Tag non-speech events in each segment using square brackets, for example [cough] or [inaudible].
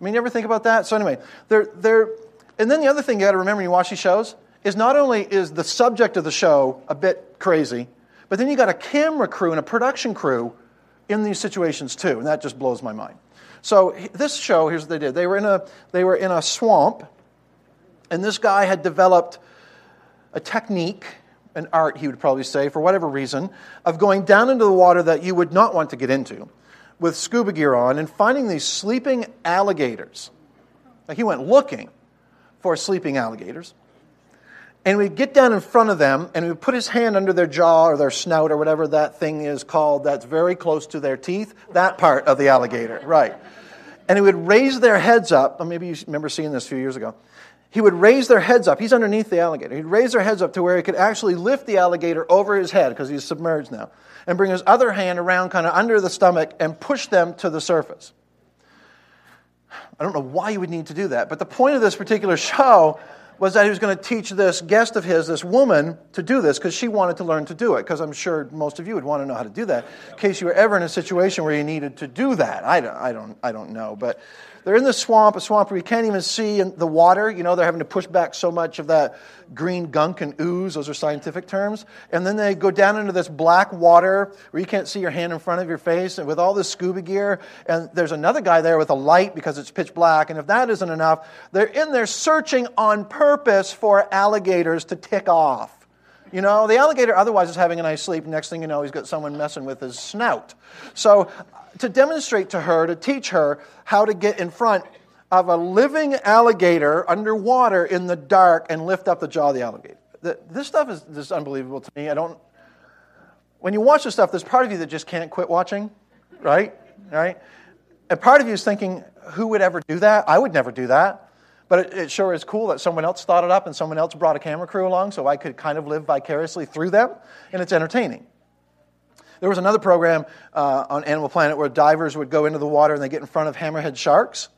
I mean, you ever think about that? So anyway, they're, they're, and then the other thing you got to remember when you watch these shows is not only is the subject of the show a bit crazy, but then you got a camera crew and a production crew in these situations too, and that just blows my mind. So this show, here's what they did. They were in a, they were in a swamp, and this guy had developed a technique, an art, he would probably say, for whatever reason, of going down into the water that you would not want to get into with scuba gear on and finding these sleeping alligators. Like he went looking for sleeping alligators. And we'd get down in front of them and we'd put his hand under their jaw or their snout or whatever that thing is called that's very close to their teeth, that part of the alligator, right. And he would raise their heads up. Maybe you remember seeing this a few years ago. He would raise their heads up. He's underneath the alligator. He'd raise their heads up to where he could actually lift the alligator over his head because he's submerged now and bring his other hand around kind of under the stomach and push them to the surface. I don't know why you would need to do that, but the point of this particular show was that he was going to teach this guest of his, this woman, to do this because she wanted to learn to do it. Because I'm sure most of you would want to know how to do that in case you were ever in a situation where you needed to do that. I don't, I don't, I don't know. But they're in the swamp, a swamp where you can't even see the water. You know, they're having to push back so much of that green gunk and ooze. Those are scientific terms. And then they go down into this black water where you can't see your hand in front of your face and with all this scuba gear. And there's another guy there with a light because it's pitch black. And if that isn't enough, they're in there searching on purpose for alligators to tick off. You know, the alligator otherwise is having a nice sleep. Next thing you know, he's got someone messing with his snout. So, to demonstrate to her, to teach her how to get in front of a living alligator underwater in the dark and lift up the jaw of the alligator. This stuff is just unbelievable to me. I don't. When you watch this stuff, there's part of you that just can't quit watching, right? Right? And part of you is thinking, who would ever do that? I would never do that. But it, it, sure is cool that someone else thought it up and someone else brought a camera crew along so I could kind of live vicariously through them, and it's entertaining. There was another program uh, on Animal Planet where divers would go into the water and they get in front of hammerhead sharks,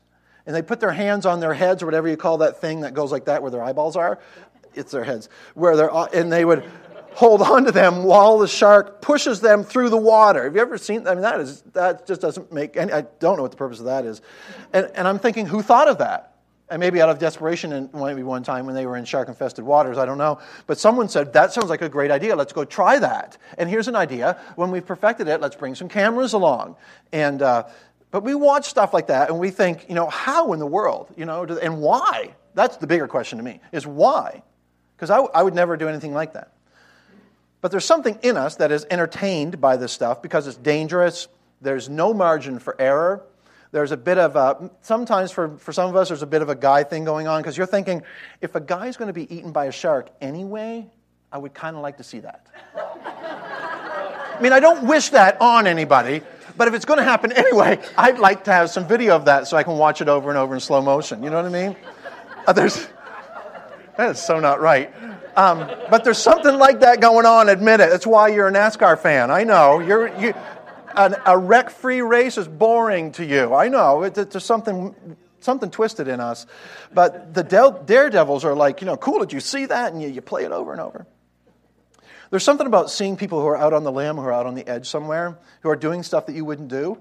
and they put their hands on their heads or whatever you call that thing that goes like that where their eyeballs are. It's their heads. Where they're, and they would hold on to them while the shark pushes them through the water. Have you ever seen? I mean, that is that just doesn't make. Any, I don't know what the purpose of that is, and, and I'm thinking, who thought of that? And maybe out of desperation, and maybe one time when they were in shark infested waters, I don't know. But someone said, That sounds like a great idea. Let's go try that. And here's an idea. When we've perfected it, let's bring some cameras along. And, uh, but we watch stuff like that, and we think, you know, how in the world, you know, and why? That's the bigger question to me, is why? Because I, I would never do anything like that. But there's something in us that is entertained by this stuff because it's dangerous. There's no margin for error there's a bit of a, sometimes for, for some of us, there's a bit of a guy thing going on because you're thinking, if a guy's going to be eaten by a shark anyway, I would kind of like to see that. I mean, I don't wish that on anybody, but if it's going to happen anyway, I'd like to have some video of that so I can watch it over and over in slow motion. You know what I mean? Uh, there's, that is so not right. Um, but there's something like that going on, admit it. That's why you're a NASCAR fan. I know. You're, you, an, a wreck free race is boring to you. I know, it, it, there's something, something twisted in us. But the del- daredevils are like, you know, cool, did you see that? And you, you play it over and over. There's something about seeing people who are out on the limb, who are out on the edge somewhere, who are doing stuff that you wouldn't do.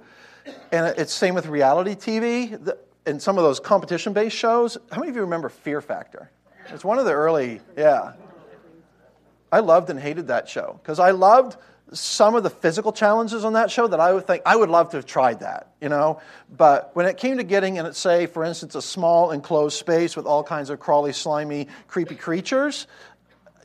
And it's same with reality TV and some of those competition based shows. How many of you remember Fear Factor? It's one of the early, yeah. I loved and hated that show because I loved some of the physical challenges on that show that I would think I would love to have tried that, you know. But when it came to getting in, say, for instance, a small enclosed space with all kinds of crawly, slimy, creepy creatures,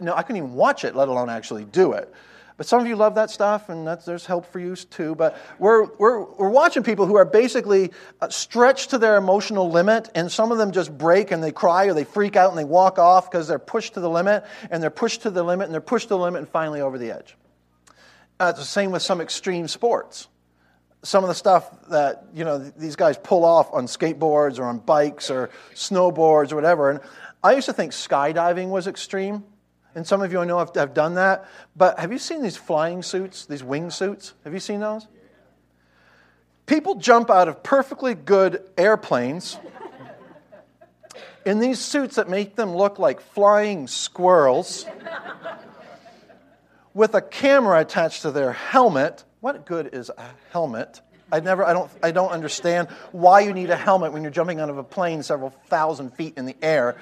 no, I couldn't even watch it, let alone actually do it. But some of you love that stuff, and there's help for you too. But we're, we're, we're watching people who are basically uh, stretched to their emotional limit, and some of them just break and they cry or they freak out and they walk off because they're pushed to the limit, and they're pushed to the limit, and they're pushed to the limit, and finally over the edge. Uh, it's the same with some extreme sports. Some of the stuff that you know these guys pull off on skateboards or on bikes or snowboards or whatever. And I used to think skydiving was extreme, and some of you I know have, have done that. But have you seen these flying suits, these wing suits? Have you seen those? People jump out of perfectly good airplanes in these suits that make them look like flying squirrels with a camera attached to their helmet. What good is a helmet? I never, I don't, I don't understand why you need a helmet when you're jumping out of a plane several thousand feet in the air.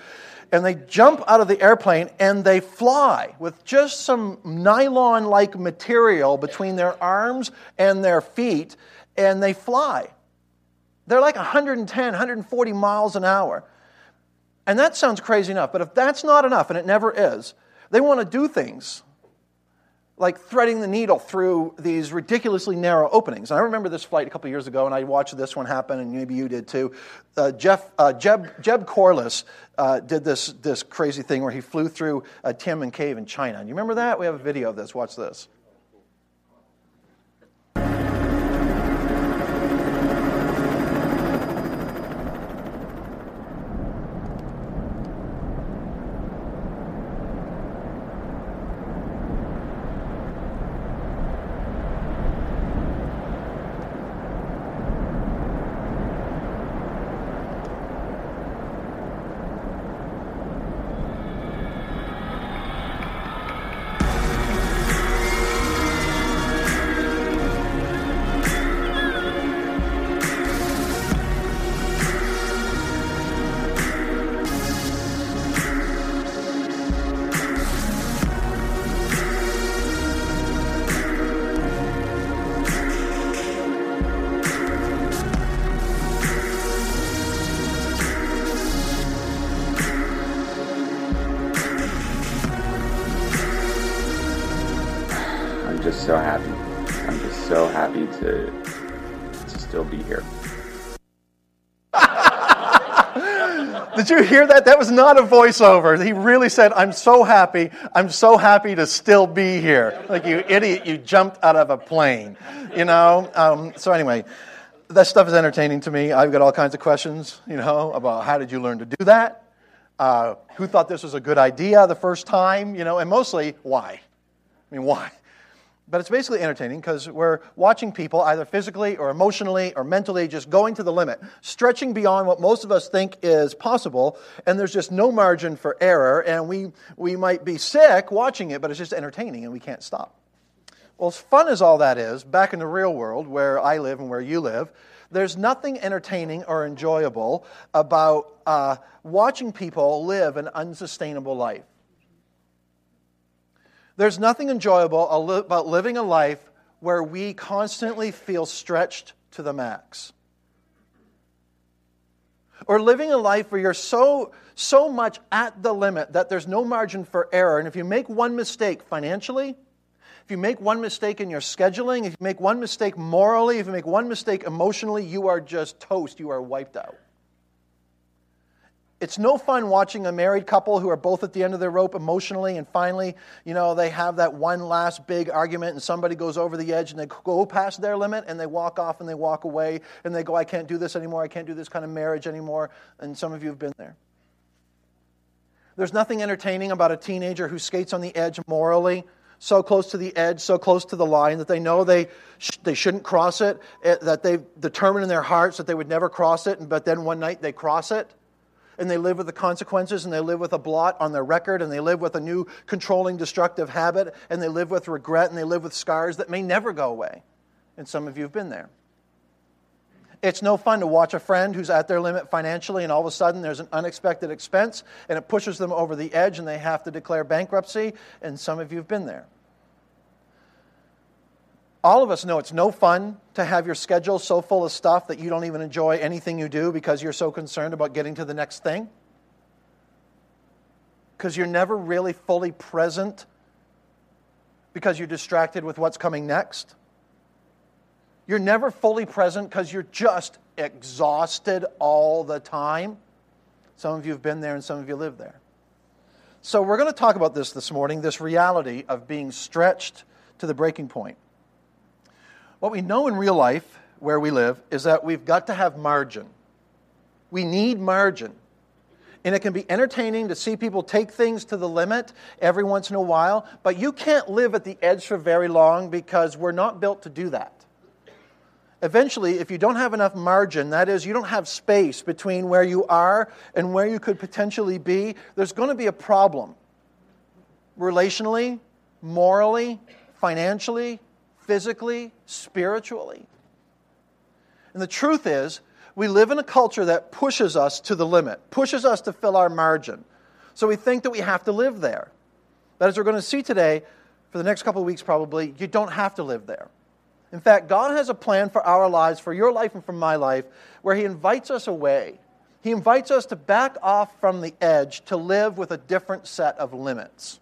And they jump out of the airplane and they fly with just some nylon like material between their arms and their feet, and they fly. They're like 110, 140 miles an hour. And that sounds crazy enough, but if that's not enough, and it never is, they want to do things like threading the needle through these ridiculously narrow openings. And I remember this flight a couple years ago, and I watched this one happen, and maybe you did too. Uh, Jeff, uh, Jeb, Jeb Corliss uh, did this, this crazy thing where he flew through a Tianmen cave in China. And you remember that? We have a video of this. Watch this. Hear that? That was not a voiceover. He really said, I'm so happy. I'm so happy to still be here. Like, you idiot, you jumped out of a plane. You know? Um, so, anyway, that stuff is entertaining to me. I've got all kinds of questions, you know, about how did you learn to do that? Uh, who thought this was a good idea the first time? You know, and mostly, why? I mean, why? But it's basically entertaining because we're watching people either physically or emotionally or mentally just going to the limit, stretching beyond what most of us think is possible, and there's just no margin for error, and we, we might be sick watching it, but it's just entertaining and we can't stop. Well, as fun as all that is, back in the real world where I live and where you live, there's nothing entertaining or enjoyable about uh, watching people live an unsustainable life. There's nothing enjoyable about living a life where we constantly feel stretched to the max. Or living a life where you're so, so much at the limit that there's no margin for error. And if you make one mistake financially, if you make one mistake in your scheduling, if you make one mistake morally, if you make one mistake emotionally, you are just toast. You are wiped out. It's no fun watching a married couple who are both at the end of their rope emotionally, and finally, you know, they have that one last big argument, and somebody goes over the edge and they go past their limit and they walk off and they walk away and they go, I can't do this anymore. I can't do this kind of marriage anymore. And some of you have been there. There's nothing entertaining about a teenager who skates on the edge morally, so close to the edge, so close to the line that they know they, sh- they shouldn't cross it, eh, that they've determined in their hearts that they would never cross it, but then one night they cross it and they live with the consequences and they live with a blot on their record and they live with a new controlling destructive habit and they live with regret and they live with scars that may never go away. And some of you have been there. It's no fun to watch a friend who's at their limit financially and all of a sudden there's an unexpected expense and it pushes them over the edge and they have to declare bankruptcy. And some of you have been there all of us know it's no fun to have your schedule so full of stuff that you don't even enjoy anything you do because you're so concerned about getting to the next thing. Because you're never really fully present because you're distracted with what's coming next. You're never fully present because you're just exhausted all the time. Some of you have been there and some of you live there. So, we're going to talk about this this morning this reality of being stretched to the breaking point. What we know in real life, where we live, is that we've got to have margin. We need margin. And it can be entertaining to see people take things to the limit every once in a while, but you can't live at the edge for very long because we're not built to do that. Eventually, if you don't have enough margin, that is, you don't have space between where you are and where you could potentially be, there's going to be a problem. Relationally, morally, financially, physically, spiritually. And the truth is, we live in a culture that pushes us to the limit, pushes us to fill our margin. So we think that we have to live there. But as we're going to see today, for the next couple of weeks probably, you don't have to live there. In fact, God has a plan for our lives, for your life and for my life, where He invites us away. He invites us to back off from the edge to live with a different set of limits.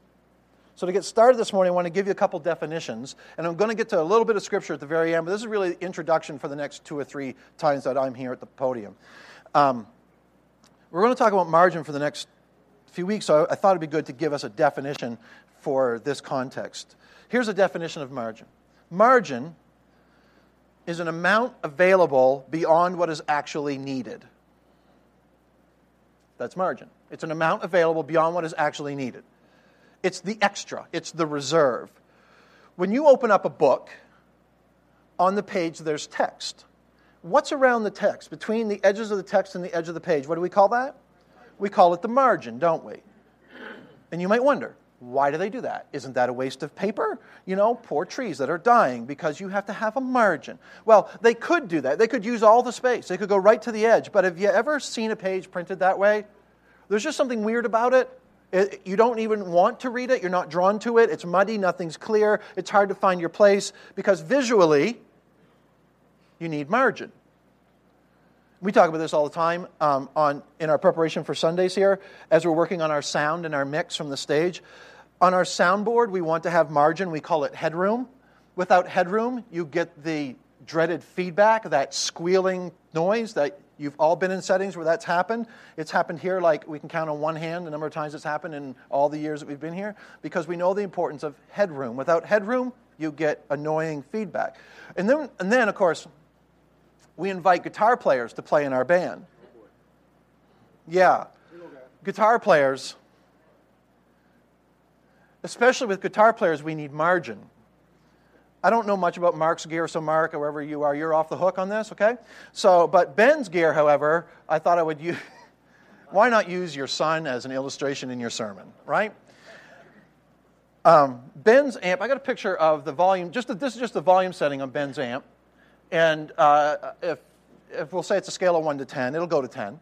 So, to get started this morning, I want to give you a couple definitions, and I'm going to get to a little bit of scripture at the very end, but this is really the introduction for the next two or three times that I'm here at the podium. Um, we're going to talk about margin for the next few weeks, so I thought it'd be good to give us a definition for this context. Here's a definition of margin margin is an amount available beyond what is actually needed. That's margin. It's an amount available beyond what is actually needed. It's the extra, it's the reserve. When you open up a book, on the page there's text. What's around the text? Between the edges of the text and the edge of the page, what do we call that? We call it the margin, don't we? And you might wonder, why do they do that? Isn't that a waste of paper? You know, poor trees that are dying because you have to have a margin. Well, they could do that. They could use all the space. They could go right to the edge. But have you ever seen a page printed that way? There's just something weird about it. It, you don't even want to read it. You're not drawn to it. It's muddy. Nothing's clear. It's hard to find your place because visually, you need margin. We talk about this all the time um, on, in our preparation for Sundays here as we're working on our sound and our mix from the stage. On our soundboard, we want to have margin. We call it headroom. Without headroom, you get the dreaded feedback, that squealing noise that you've all been in settings where that's happened. It's happened here, like we can count on one hand the number of times it's happened in all the years that we've been here, because we know the importance of headroom. Without headroom, you get annoying feedback. And then, and then of course, we invite guitar players to play in our band. Yeah. Guitar players, especially with guitar players, we need margin. I don't know much about Mark's gear, so Mark, wherever you are, you're off the hook on this, okay? So, but Ben's gear, however, I thought I would use. [laughs] why not use your son as an illustration in your sermon, right? Um, Ben's amp, I got a picture of the volume, just this is just the volume setting on Ben's amp. And uh, if, if we'll say it's a scale of 1 to 10, it'll go to 10.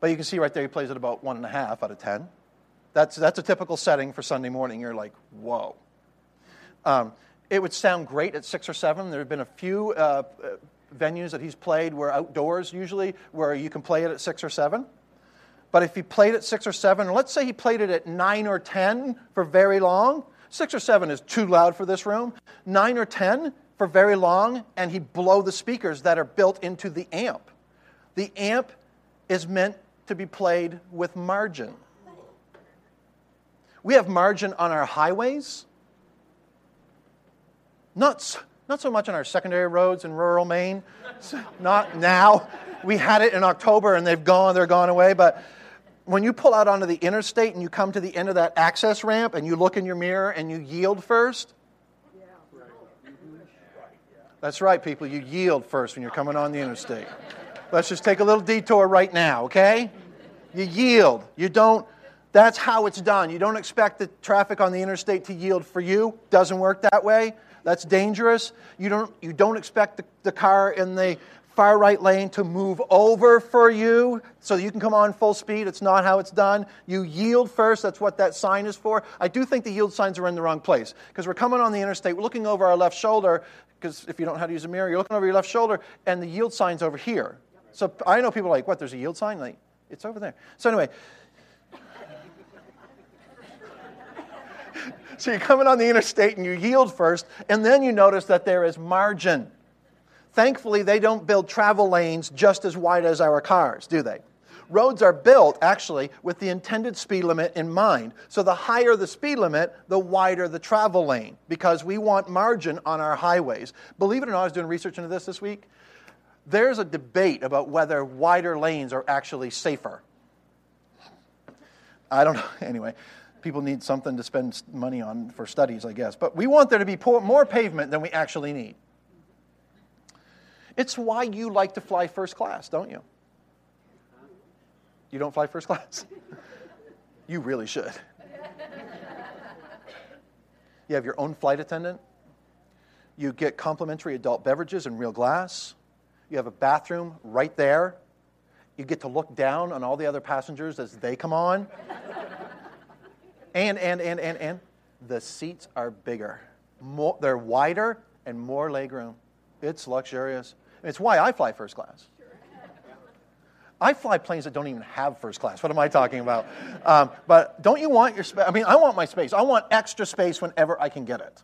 But you can see right there he plays it about 1.5 out of 10. That's, that's a typical setting for Sunday morning. You're like, whoa. Um, it would sound great at six or seven. There have been a few uh, venues that he's played where outdoors usually where you can play it at six or seven. But if he played at six or seven, or let's say he played it at nine or ten for very long, six or seven is too loud for this room. Nine or ten for very long, and he'd blow the speakers that are built into the amp. The amp is meant to be played with margin. We have margin on our highways. Not, not so much on our secondary roads in rural Maine. Not now. We had it in October and they've gone, they're gone away. But when you pull out onto the interstate and you come to the end of that access ramp and you look in your mirror and you yield first, that's right, people. You yield first when you're coming on the interstate. Let's just take a little detour right now, okay? You yield. You don't, that's how it's done. You don't expect the traffic on the interstate to yield for you. Doesn't work that way. That's dangerous. You don't, you don't expect the, the car in the far right lane to move over for you so you can come on full speed. It's not how it's done. You yield first. That's what that sign is for. I do think the yield signs are in the wrong place because we're coming on the interstate, we're looking over our left shoulder because if you don't know how to use a mirror, you're looking over your left shoulder and the yield sign's over here. So I know people are like, what, there's a yield sign? Like, it's over there. So anyway, So you're coming on the interstate and you yield first, and then you notice that there is margin. Thankfully, they don't build travel lanes just as wide as our cars, do they? Roads are built, actually, with the intended speed limit in mind. So the higher the speed limit, the wider the travel lane, because we want margin on our highways. Believe it or not, I was doing research into this this week. There's a debate about whether wider lanes are actually safer. I don't know. [laughs] Anyway, people need something to spend money on for studies, I guess. But we want there to be more pavement than we actually need. It's why you like to fly first class, don't you? You don't fly first class? [laughs] you really should. [laughs] You have your own flight attendant. You get complimentary adult beverages in real glass. You have a bathroom right there. You get to look down on all the other passengers as they come on. [laughs] and, and, and, and, and the seats are bigger. More, they're wider and more legroom. It's luxurious. It's why I fly first class. I fly planes that don't even have first class. What am I talking about? Um, but don't you want your space? I mean, I want my space. I want extra space whenever I can get it.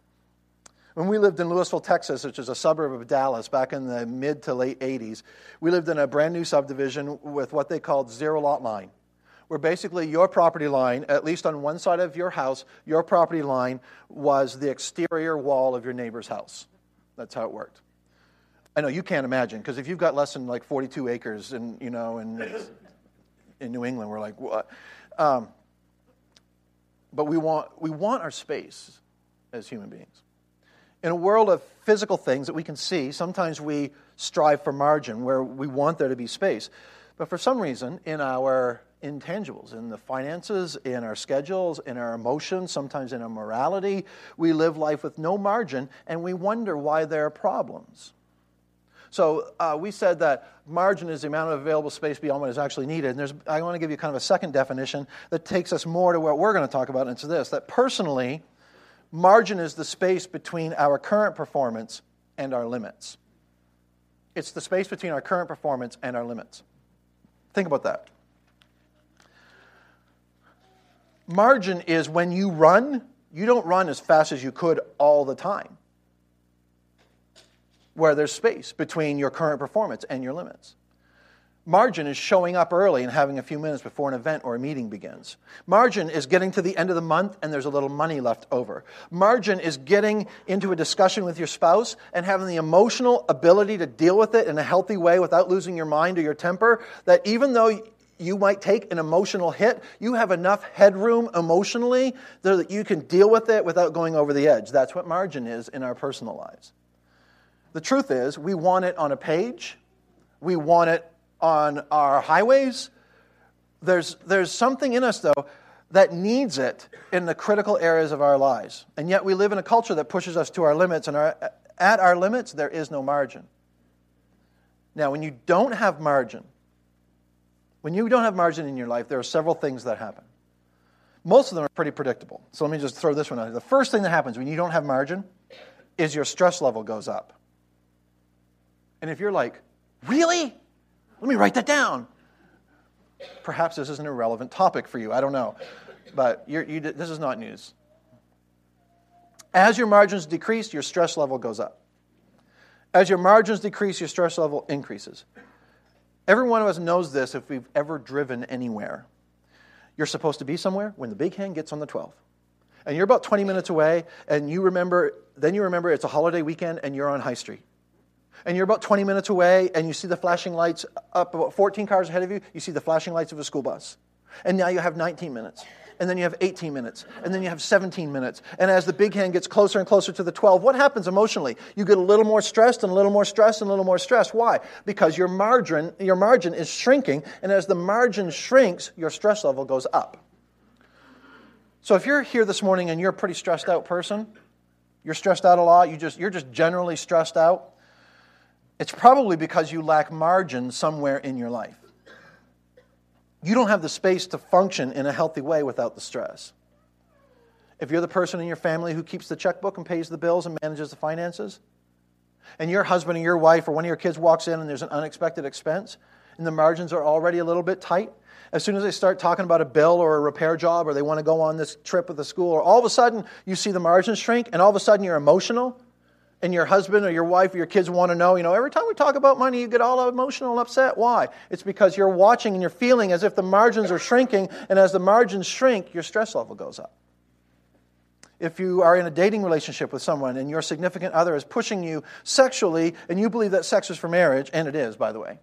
When we lived in Lewisville, Texas, which is a suburb of Dallas back in the mid to late 80s, we lived in a brand new subdivision with what they called zero lot line, where basically your property line, at least on one side of your house, your property line was the exterior wall of your neighbor's house. That's how it worked. I know you can't imagine because if you've got less than like 42 acres and you know in in New England, we're like what? Um, but we want we want our space as human beings. In a world of physical things that we can see, sometimes we strive for margin where we want there to be space. But for some reason, in our intangibles, in the finances, in our schedules, in our emotions, sometimes in our morality, we live life with no margin and we wonder why there are problems. So uh, we said that margin is the amount of available space beyond what is actually needed. And there's, I want to give you kind of a second definition that takes us more to what we're going to talk about, and it's this that personally, margin is the space between our current performance and our limits. It's the space between our current performance and our limits. Think about that. Margin is when you run, you don't run as fast as you could all the time where there's space between your current performance and your limits. Margin is showing up early and having a few minutes before an event or a meeting begins. Margin is getting to the end of the month and there's a little money left over. Margin is getting into a discussion with your spouse and having the emotional ability to deal with it in a healthy way without losing your mind or your temper. That even though you might take an emotional hit, you have enough headroom emotionally so that you can deal with it without going over the edge. That's what margin is in our personal lives. The truth is, we want it on a page, we want it on our highways. There's, there's something in us, though, that needs it in the critical areas of our lives. And yet we live in a culture that pushes us to our limits, and our, at our limits, there is no margin. Now, when you don't have margin, when you don't have margin in your life, there are several things that happen. Most of them are pretty predictable. So let me just throw this one out. The first thing that happens when you don't have margin is your stress level goes up. And if you're like, really? Let me write that down. Perhaps this is an irrelevant topic for you. I don't know. But you, this is not news. As your margins decrease, your stress level goes up. As your margins decrease, your stress level increases. Every one of us knows this if we've ever driven anywhere. You're supposed to be somewhere when the big hand gets on the 12. And you're about 20 minutes away, and you remember, then you remember it's a holiday weekend and you're on High Street and you're about 20 minutes away and you see the flashing lights up about 14 cars ahead of you, you see the flashing lights of a school bus. And now you have 19 minutes. And then you have 18 minutes. And then you have 17 minutes. And as the big hand gets closer and closer to the 12, what happens emotionally? You get a little more stressed and a little more stressed and a little more stressed. Why? Because your margin, your margin is shrinking. And as the margin shrinks, your stress level goes up. So if you're here this morning and you're a pretty stressed out person, you're stressed out a lot, you just, you're just generally stressed out, it's probably because you lack margin somewhere in your life. You don't have the space to function in a healthy way without the stress. If you're the person in your family who keeps the checkbook and pays the bills and manages the finances, and your husband or your wife or one of your kids walks in and there's an unexpected expense, and the margins are already a little bit tight, as soon as they start talking about a bill or a repair job or they want to go on this trip with the school, or all of a sudden you see the margins shrink and all of a sudden you're emotional and your husband or your wife or your kids want to know, you know, every time we talk about money, you get all emotional and upset. Why? It's because you're watching and you're feeling as if the margins are shrinking, and as the margins shrink, your stress level goes up. If you are in a dating relationship with someone and your significant other is pushing you sexually, and you believe that sex is for marriage, and it is, by the way.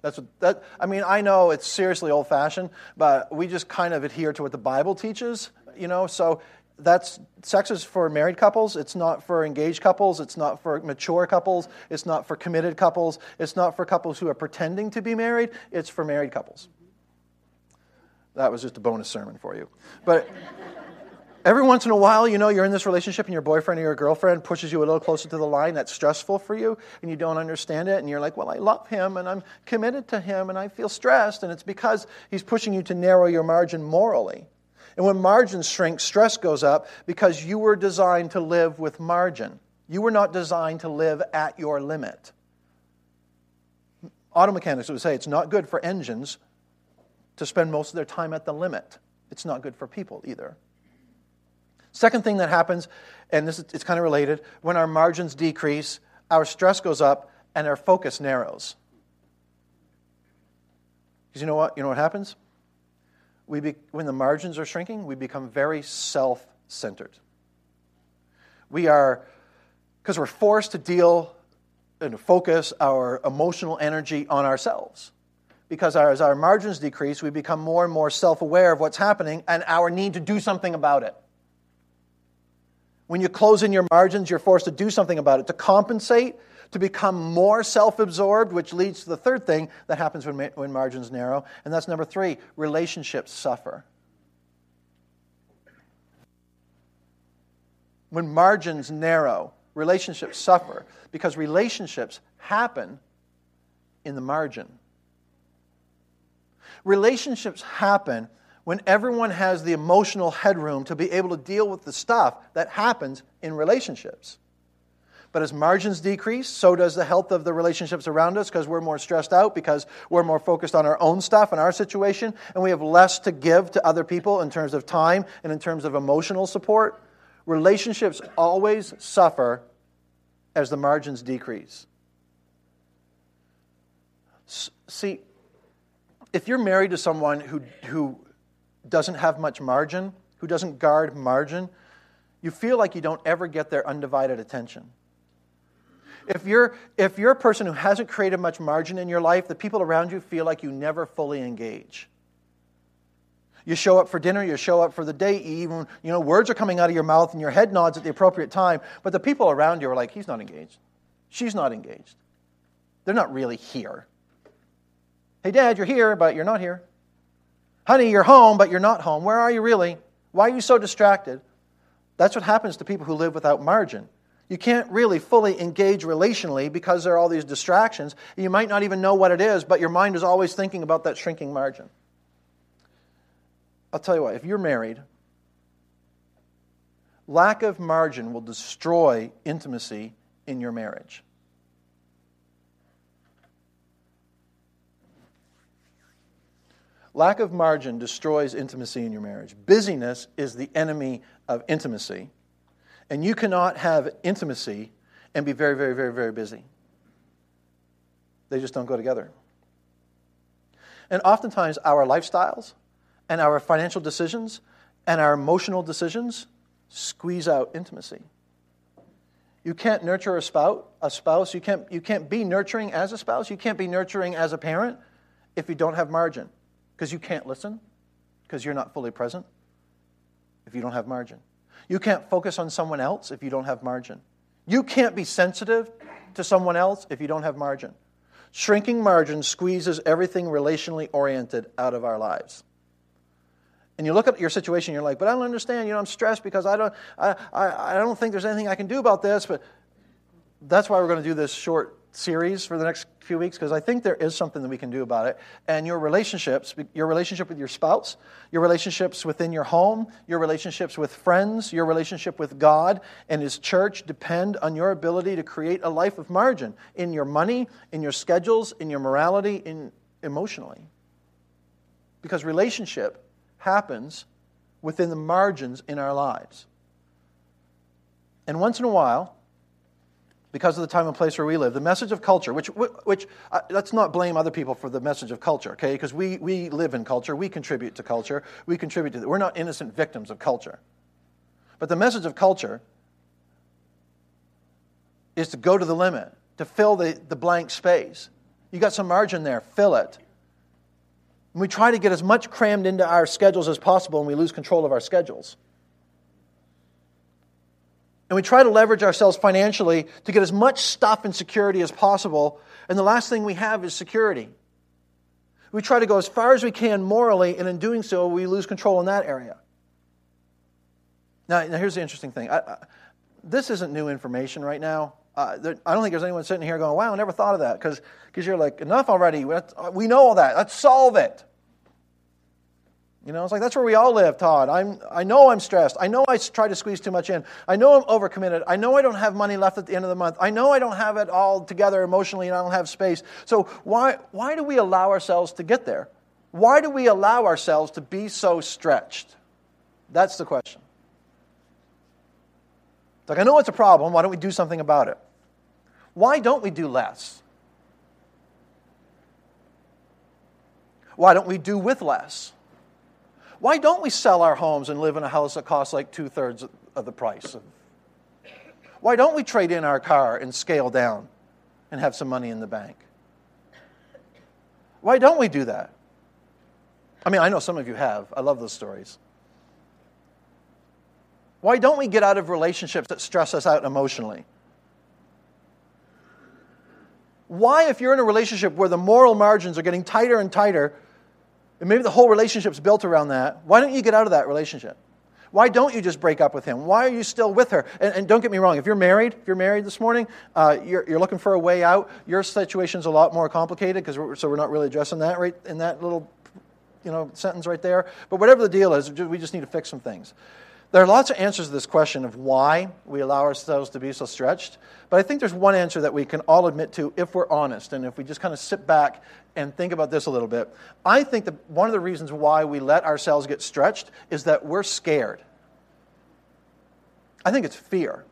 That's what, that, I mean, I know it's seriously old fashioned, but we just kind of adhere to what the Bible teaches, you know. So that's sex is for married couples. It's not for engaged couples. It's not for mature couples. It's not for committed couples. It's not for couples who are pretending to be married. It's for married couples. That was just a bonus sermon for you. But Every once in a while, you know, you're in this relationship and your boyfriend or your girlfriend pushes you a little closer to the line that's stressful for you and you don't understand it and you're like, well, I love him and I'm committed to him and I feel stressed. And it's because he's pushing you to narrow your margin morally. And when margins shrink, stress goes up because you were designed to live with margin. You were not designed to live at your limit. Auto mechanics would say it's not good for engines to spend most of their time at the limit. It's not good for people either. Second thing that happens, and this is, it's kind of related, when our margins decrease, our stress goes up and our focus narrows. Because you know what? You know what happens? We be, when the margins are shrinking, we become very self centered. We are, because we're forced to deal and focus our emotional energy on ourselves. Because as our margins decrease, we become more and more self aware of what's happening and our need to do something about it. When you close in your margins, you're forced to do something about it, to compensate, to become more self absorbed, which leads to the third thing that happens when, when margins narrow. And that's number three relationships suffer. When margins narrow, relationships suffer because relationships happen in the margin. Relationships happen when everyone has the emotional headroom to be able to deal with the stuff that happens in relationships. But as margins decrease, so does the health of the relationships around us because we're more stressed out, because we're more focused on our own stuff and our situation, and we have less to give to other people in terms of time and in terms of emotional support. Relationships always suffer as the margins decrease. See, if you're married to someone who, who doesn't have much margin, who doesn't guard margin, you feel like you don't ever get their undivided attention. If you're, if you're a person who hasn't created much margin in your life, the people around you feel like you never fully engage. You show up for dinner, you show up for the date, even, you know, words are coming out of your mouth and your head nods at the appropriate time, but the people around you are like, he's not engaged. She's not engaged. They're not really here. Hey, Dad, you're here, but you're not here. Honey, you're home, but you're not home. Where are you really? Why are you so distracted? That's what happens to people who live without margin. You can't really fully engage relationally because there are all these distractions. You might not even know what it is, but your mind is always thinking about that shrinking margin. I'll tell you what, if you're married, lack of margin will destroy intimacy in your marriage. Lack of margin destroys intimacy in your marriage. Busyness is the enemy of intimacy. And you cannot have intimacy and be very, very, very, very busy. They just don't go together. And oftentimes, our lifestyles and our financial decisions and our emotional decisions squeeze out intimacy. You can't nurture a spouse, a spouse. You, can't, you can't be nurturing as a spouse. You can't be nurturing as a parent if you don't have margin because you can't listen because you're not fully present if you don't have margin. You can't focus on someone else if you don't have margin. You can't be sensitive to someone else if you don't have margin. Shrinking margin squeezes everything relationally oriented out of our lives. And you look at your situation, you're like, but I don't understand. You know, I'm stressed because I don't, I, I, I don't think there's anything I can do about this. But that's why we're going to do this short series for the next few weeks because I think there is something that we can do about it. And your relationships, your relationship with your spouse, your relationships within your home, your relationships with friends, your relationship with God and His church depend on your ability to create a life of margin in your money, in your schedules, in your morality, in emotionally. Because relationship happens within the margins in our lives. And once in a while, because of the time and place where we live. The message of culture, which, which uh, let's not blame other people for the message of culture, okay? Because we, we live in culture, we contribute to culture, we contribute to it. We're not innocent victims of culture. But the message of culture is to go to the limit, to fill the, the blank space. You got some margin there, fill it. And we try to get as much crammed into our schedules as possible, and we lose control of our schedules. And we try to leverage ourselves financially to get as much stuff and security as possible. And the last thing we have is security. We try to go as far as we can morally, and in doing so, we lose control in that area. Now, now here's the interesting thing. I, I, this isn't new information right now. Uh, there, I don't think there's anyone sitting here going, wow, I never thought of that. Because you're like, enough already. We know all that. Let's solve it. You know, it's like that's where we all live, Todd. I'm, I know I'm stressed. I know I try to squeeze too much in. I know I'm overcommitted. I know I don't have money left at the end of the month. I know I don't have it all together emotionally and I don't have space. So why, why do we allow ourselves to get there? Why do we allow ourselves to be so stretched? That's the question. It's like, I know it's a problem. Why don't we do something about it? Why don't we do less? Why don't we do with less? Why don't we sell our homes and live in a house that costs like two thirds of the price? Why don't we trade in our car and scale down and have some money in the bank? Why don't we do that? I mean, I know some of you have. I love those stories. Why don't we get out of relationships that stress us out emotionally? Why, if you're in a relationship where the moral margins are getting tighter and tighter, and maybe the whole relationship's built around that, why don't you get out of that relationship? Why don't you just break up with him? Why are you still with her? And, and don't get me wrong, if you're married, if you're married this morning, uh, you're, you're, looking for a way out, your situation's a lot more complicated, because we're, so we're not really addressing that right in that little you know, sentence right there. But whatever the deal is, we just need to fix some things. There are lots of answers to this question of why we allow ourselves to be so stretched, but I think there's one answer that we can all admit to if we're honest and if we just kind of sit back and think about this a little bit. I think that one of the reasons why we let ourselves get stretched is that we're scared. I think it's fear.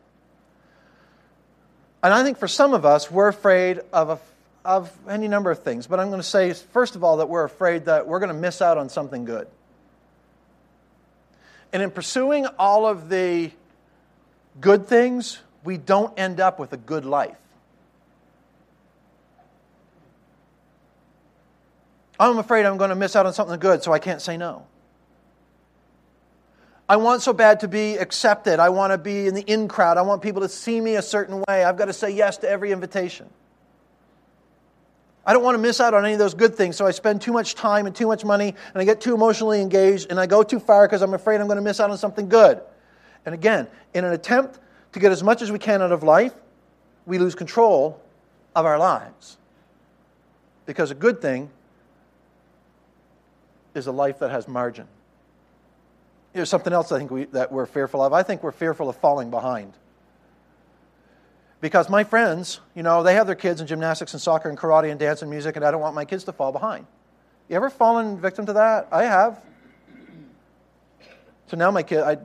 And I think for some of us, we're afraid of, a, of any number of things. But I'm going to say, first of all, that we're afraid that we're going to miss out on something good. And in pursuing all of the good things, we don't end up with a good life. I'm afraid I'm going to miss out on something good, so I can't say no. I want so bad to be accepted. I want to be in the in crowd. I want people to see me a certain way. I've got to say yes to every invitation. I don't want to miss out on any of those good things, so I spend too much time and too much money, and I get too emotionally engaged, and I go too far because I'm afraid I'm going to miss out on something good. And again, in an attempt to get as much as we can out of life, we lose control of our lives. Because a good thing is a life that has margin. Here's something else I think we, that we're fearful of. I think we're fearful of falling behind. Because my friends, you know, they have their kids in gymnastics and soccer and karate and dance and music, and I don't want my kids to fall behind. You ever fallen victim to that? I have. So now my kid, I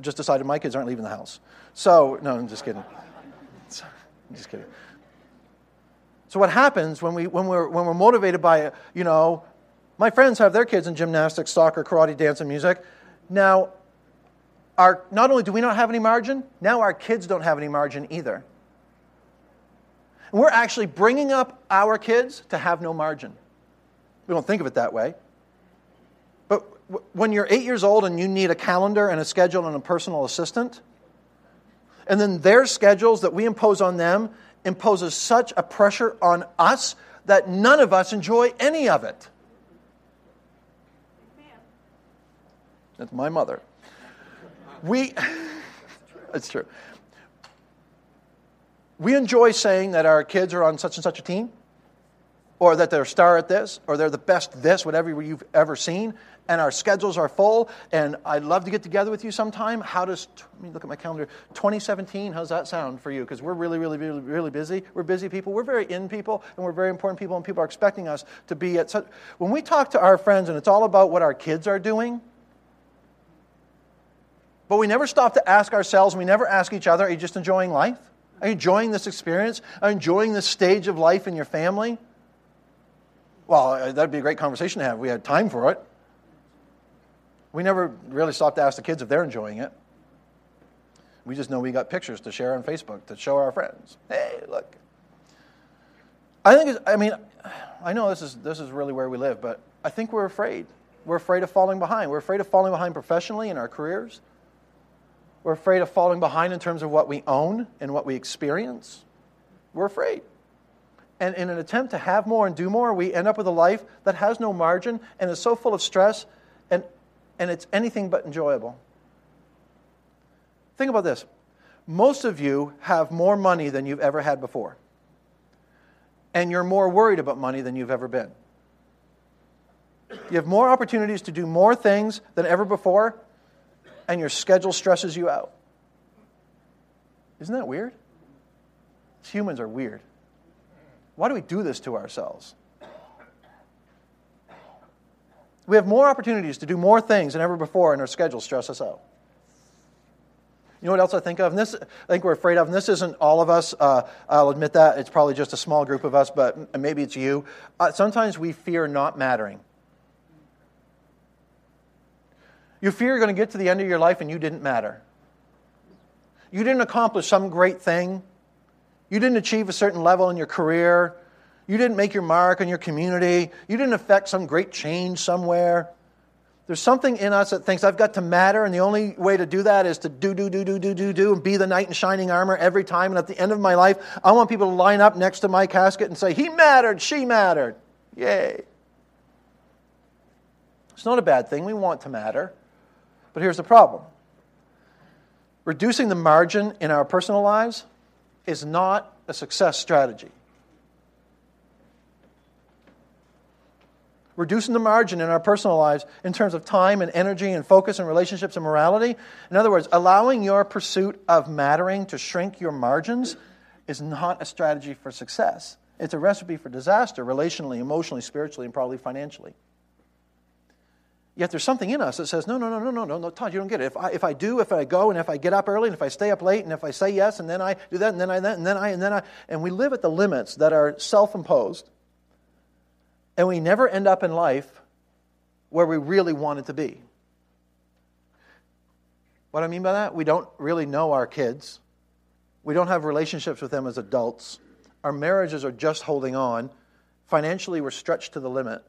just decided my kids aren't leaving the house. So, no, I'm just kidding. I'm just kidding. So what happens when, we, when, we're, when we're motivated by, you know, my friends have their kids in gymnastics, soccer, karate, dance, and music. Now, our, not only do we not have any margin, now our kids don't have any margin either. We're actually bringing up our kids to have no margin. We don't think of it that way. But when you're eight years old and you need a calendar and a schedule and a personal assistant, and then their schedules that we impose on them imposes such a pressure on us that none of us enjoy any of it. That's my mother. We, [laughs] it's true we enjoy saying that our kids are on such and such a team, or that they're a star at this, or they're the best this, whatever you've ever seen, and our schedules are full, and I'd love to get together with you sometime. How does, let me look at my calendar, 2017, how's that sound for you? Because we're really, really, really, really busy. We're busy people. We're very in people, and we're very important people, and people are expecting us to be at such. When we talk to our friends, and it's all about what our kids are doing, but we never stop to ask ourselves, we never ask each other, are you just enjoying life? Are you enjoying this experience? Are you enjoying this stage of life in your family? Well, uh, that'd be a great conversation to have. We had time for it. We never really stop to ask the kids if they're enjoying it. We just know we got pictures to share on Facebook to show our friends. Hey, look. I think, I mean, I know this is, this is really where we live, but I think we're afraid. We're afraid of falling behind. We're afraid of falling behind professionally in our careers. We're afraid of falling behind in terms of what we own and what we experience. We're afraid. And in an attempt to have more and do more, we end up with a life that has no margin and is so full of stress, and, and it's anything but enjoyable. Think about this. Most of you have more money than you've ever had before. And you're more worried about money than you've ever been. You have more opportunities to do more things than ever before, and your schedule stresses you out. Isn't that weird? Humans are weird. Why do we do this to ourselves? We have more opportunities to do more things than ever before, and our schedules stress us out. You know what else I think of? And this, I think we're afraid of, and this isn't all of us. Uh, I'll admit that. It's probably just a small group of us, but maybe it's you. Uh, sometimes we fear not mattering. You fear you're going to get to the end of your life and you didn't matter. You didn't accomplish some great thing. You didn't achieve a certain level in your career. You didn't make your mark in your community. You didn't affect some great change somewhere. There's something in us that thinks I've got to matter, and the only way to do that is to do, do, do, do, do, do, do, and be the knight in shining armor every time. And at the end of my life, I want people to line up next to my casket and say, He mattered, she mattered. Yay. It's not a bad thing. We want to matter. But here's the problem reducing the margin in our personal lives is not a success strategy. Reducing the margin in our personal lives in terms of time and energy and focus and relationships and morality. In other words, allowing your pursuit of mattering to shrink your margins is not a strategy for success. It's a recipe for disaster, relationally, emotionally, spiritually, and probably financially. Yet there's something in us that says, no, no, no, no, no, no, no, Todd, you don't get it. If I, if I do, if I go, and if I get up early, and if I stay up late, and if I say yes, and then I do that, and then I, and then I, and then I, and we live at the limits that are self imposed, and we never end up in life where we really want it to be. What I mean by that? We don't really know our kids. We don't have relationships with them as adults. Our marriages are just holding on. Financially, we're stretched to the limit.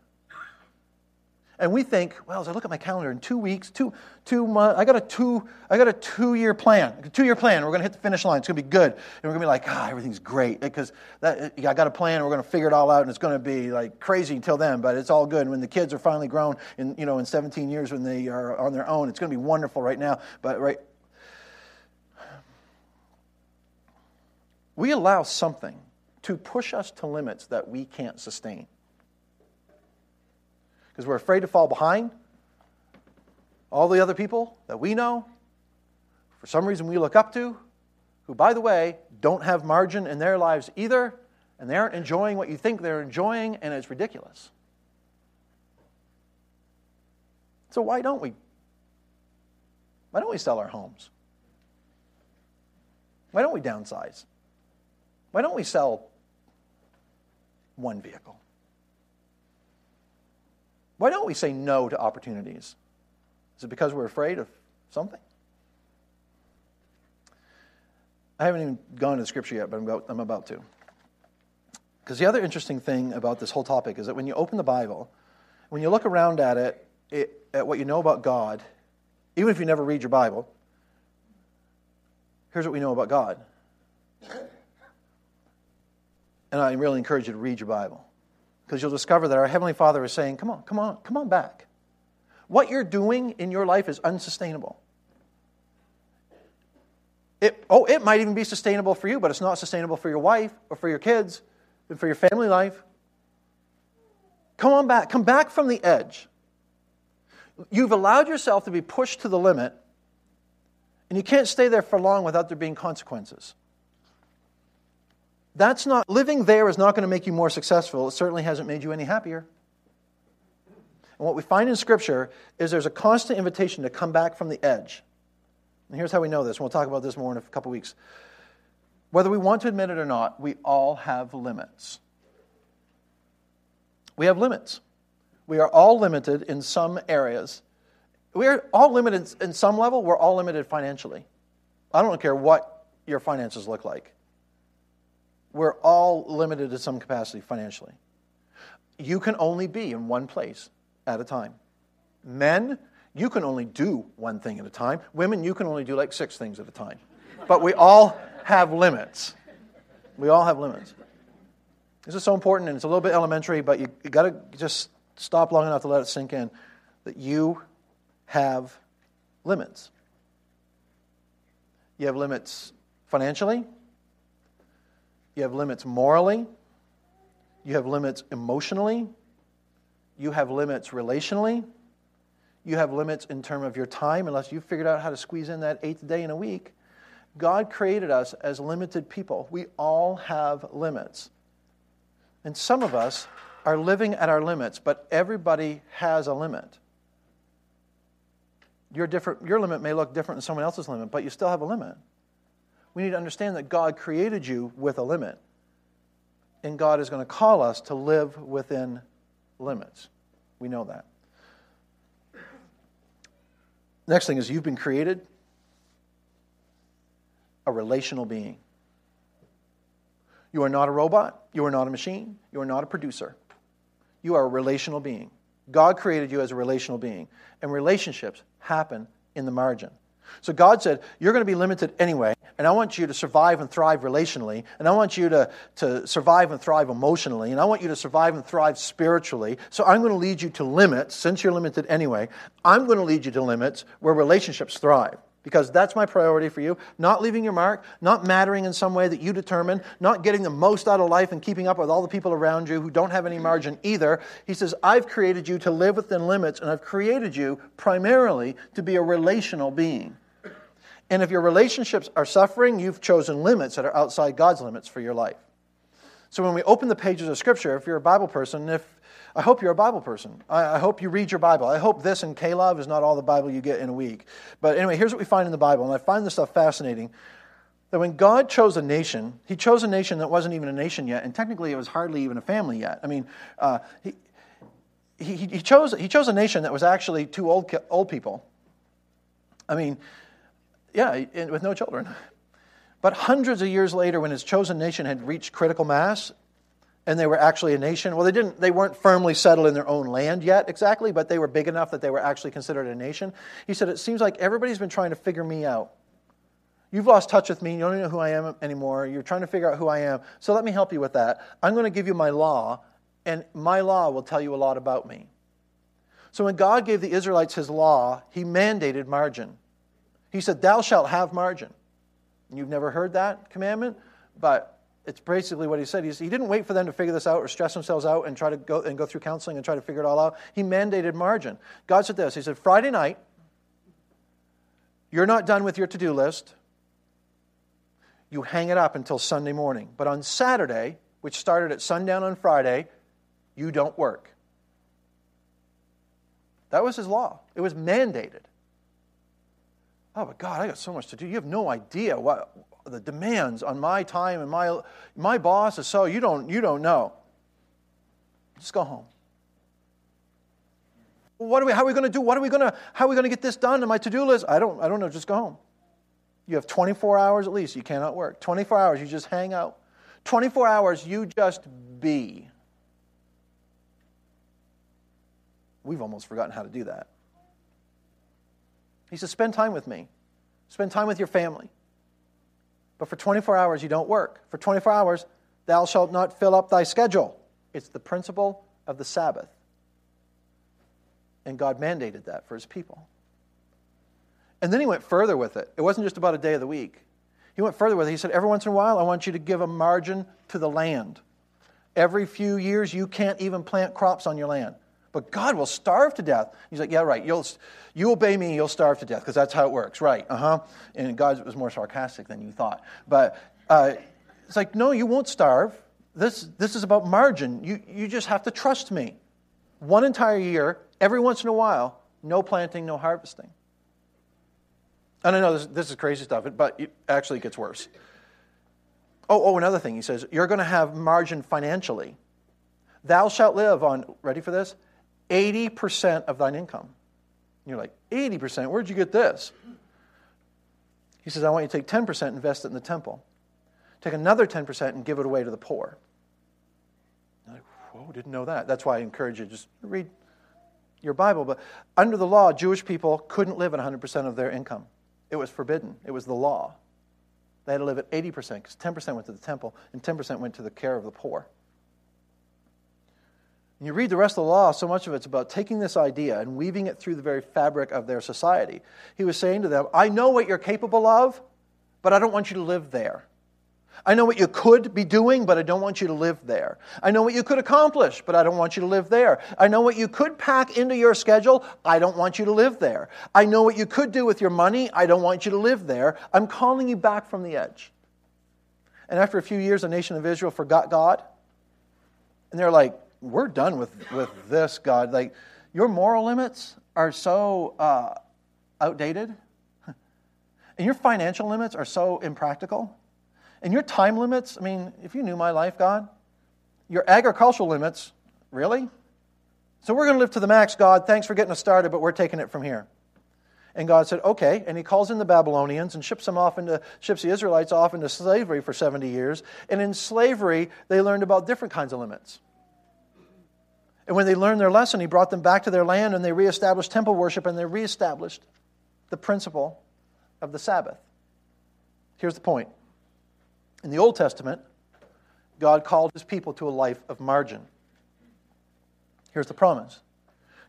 And we think, well, as I look at my calendar in two weeks, two, two months, I got a two, I got a two-year plan, a two-year plan. We're going to hit the finish line. It's going to be good, and we're going to be like, ah, everything's great because that, I got a plan. We're going to figure it all out, and it's going to be like crazy until then, but it's all good. And when the kids are finally grown, in you know, in 17 years when they are on their own, it's going to be wonderful right now. But right, we allow something to push us to limits that we can't sustain because we're afraid to fall behind all the other people that we know, for some reason we look up to, who, by the way, don't have margin in their lives either, and they aren't enjoying what you think they're enjoying, and it's ridiculous. So, why don't we? Why don't we sell our homes? Why don't we downsize? Why don't we sell one vehicle? Why don't we say no to opportunities? Is it because we're afraid of something? I haven't even gone to the scripture yet, but I'm about, I'm about to. Because the other interesting thing about this whole topic is that when you open the Bible, when you look around at it, it, at what you know about God, even if you never read your Bible, here's what we know about God. And I really encourage you to read your Bible because you'll discover that our Heavenly Father is saying, Come on, come on, come on back. What you're doing in your life is unsustainable. It, oh, it might even be sustainable for you, but it's not sustainable for your wife or for your kids and for your family life. Come on back. Come back from the edge. You've allowed yourself to be pushed to the limit, and you can't stay there for long without there being consequences. That's not, living there is not going to make you more successful. It certainly hasn't made you any happier. And what we find in Scripture is there's a constant invitation to come back from the edge. And here's how we know this. And we'll talk about this more in a couple weeks. Whether we want to admit it or not, we all have limits. We have limits. We are all limited in some areas. We are all limited in some level. We're all limited financially. I don't care what your finances look like we're all limited to some capacity financially. You can only be in one place at a time. Men, you can only do one thing at a time. Women, you can only do like six things at a time. But we all have limits. We all have limits. This is so important, and it's a little bit elementary, but you, you got to just stop long enough to let it sink in that you have limits. You have limits financially, you have limits morally, you have limits emotionally, you have limits relationally, you have limits in terms of your time, unless you've figured out how to squeeze in that eighth day in a week. God created us as limited people. We all have limits. And some of us are living at our limits, but everybody has a limit. Your, different, your limit may look different than someone else's limit, but you still have a limit. We need to understand that God created you with a limit. And God is going to call us to live within limits. We know that. Next thing is you've been created a relational being. You are not a robot. You are not a machine. You are not a producer. You are a relational being. God created you as a relational being. And relationships happen in the margin. So God said, You're going to be limited anyway, and I want you to survive and thrive relationally, and I want you to, to survive and thrive emotionally, and I want you to survive and thrive spiritually. So I'm going to lead you to limits, since you're limited anyway. I'm going to lead you to limits where relationships thrive because that's my priority for you. Not leaving your mark, not mattering in some way that you determine, not getting the most out of life and keeping up with all the people around you who don't have any margin either. He says, I've created you to live within limits, and I've created you primarily to be a relational being. And if your relationships are suffering, you've chosen limits that are outside God's limits for your life. So when we open the pages of Scripture, if you're a Bible person, if I hope you're a Bible person. I, hope you read your Bible. I hope this and K-Love is not all the Bible you get in a week. But anyway, here's what we find in the Bible, and I find this stuff fascinating. That when God chose a nation, He chose a nation that wasn't even a nation yet, and technically it was hardly even a family yet. I mean, uh, he, he, he, chose, he chose a nation that was actually two old, old people. I mean, yeah, with no children. But hundreds of years later, when his chosen nation had reached critical mass, and they were actually a nation. Well, they didn't they weren't firmly settled in their own land yet exactly, but they were big enough that they were actually considered a nation. He said it seems like everybody's been trying to figure me out. You've lost touch with me. You don't even know who I am anymore. You're trying to figure out who I am. So let me help you with that. I'm going to give you my law, and my law will tell you a lot about me. So when God gave the Israelites his law, he mandated margin. He said, Thou shalt have margin. You've never heard that commandment, but it's basically what he said. He's, he didn't wait for them to figure this out or stress themselves out and try to go and go through counseling and try to figure it all out. He mandated margin. God said this. He said, Friday night, you're not done with your to-do list. You hang it up until Sunday morning. But on Saturday, which started at sundown on Friday, you don't work. That was his law. It was mandated. Oh, but God, I got so much to do. You have no idea what, the demands on my time and my, my boss is so you don't, you don't know. Just go home. What are we, how are we going to do? What are we going to, how are we going to get this done on my to-do list? I don't, I don't know. Just go home. You have 24 hours at least. You cannot work. 24 hours, you just hang out. 24 hours, you just be. We've almost forgotten how to do that. He says, spend time with me. Spend time with your family. But for 24 hours you don't work. For 24 hours thou shalt not fill up thy schedule. It's the principle of the Sabbath. And God mandated that for his people. And then he went further with it. It wasn't just about a day of the week. He went further with it. He said, Every once in a while, I want you to give a margin to the land. Every few years, you can't even plant crops on your land. But God will starve to death. He's like, Yeah, right. You'll, you obey me, you'll starve to death, because that's how it works. Right. Uh huh. And God was more sarcastic than you thought. But uh, it's like, No, you won't starve. This, this is about margin. You, you just have to trust me. One entire year, every once in a while, no planting, no harvesting. And I know this, this is crazy stuff, but it actually gets worse. Oh, oh, another thing. He says, You're going to have margin financially. Thou shalt live on, ready for this? 80% of thine income. And you're like, 80%? Where'd you get this? He says, I want you to take 10%, invest it in the temple. Take another 10% and give it away to the poor. I'm like, whoa, didn't know that. That's why I encourage you to just read your Bible. But under the law, Jewish people couldn't live at 100% of their income. It was forbidden, it was the law. They had to live at 80% because 10% went to the temple and 10% went to the care of the poor. And you read the rest of the law, so much of it's about taking this idea and weaving it through the very fabric of their society. He was saying to them, I know what you're capable of, but I don't want you to live there. I know what you could be doing, but I don't want you to live there. I know what you could accomplish, but I don't want you to live there. I know what you could pack into your schedule. I don't want you to live there. I know what you could do with your money. I don't want you to live there. I'm calling you back from the edge. And after a few years, the nation of Israel forgot God. And they're like, we're done with, with this, God. Like, your moral limits are so uh, outdated, and your financial limits are so impractical. And your time limits, I mean, if you knew my life, God, your agricultural limits, really? So we're going to live to the max, God. Thanks for getting us started, but we're taking it from here. And God said, okay. And he calls in the Babylonians and ships them off into, ships the Israelites off into slavery for 70 years. And in slavery, they learned about different kinds of limits. And when they learned their lesson, he brought them back to their land and they reestablished temple worship and they reestablished the principle of the Sabbath. Here's the point in the Old Testament, God called his people to a life of margin. Here's the promise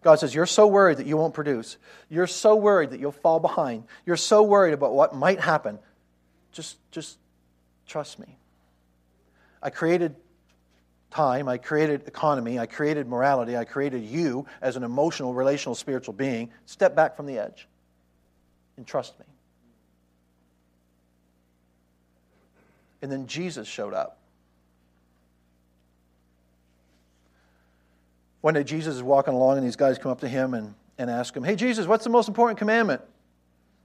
God says, You're so worried that you won't produce. You're so worried that you'll fall behind. You're so worried about what might happen. Just, just trust me. I created time, I created economy, I created morality, I created you as an emotional, relational, spiritual being. Step back from the edge and trust me. And then Jesus showed up. One day, Jesus is walking along, and these guys come up to him and, and ask him, Hey, Jesus, what's the most important commandment?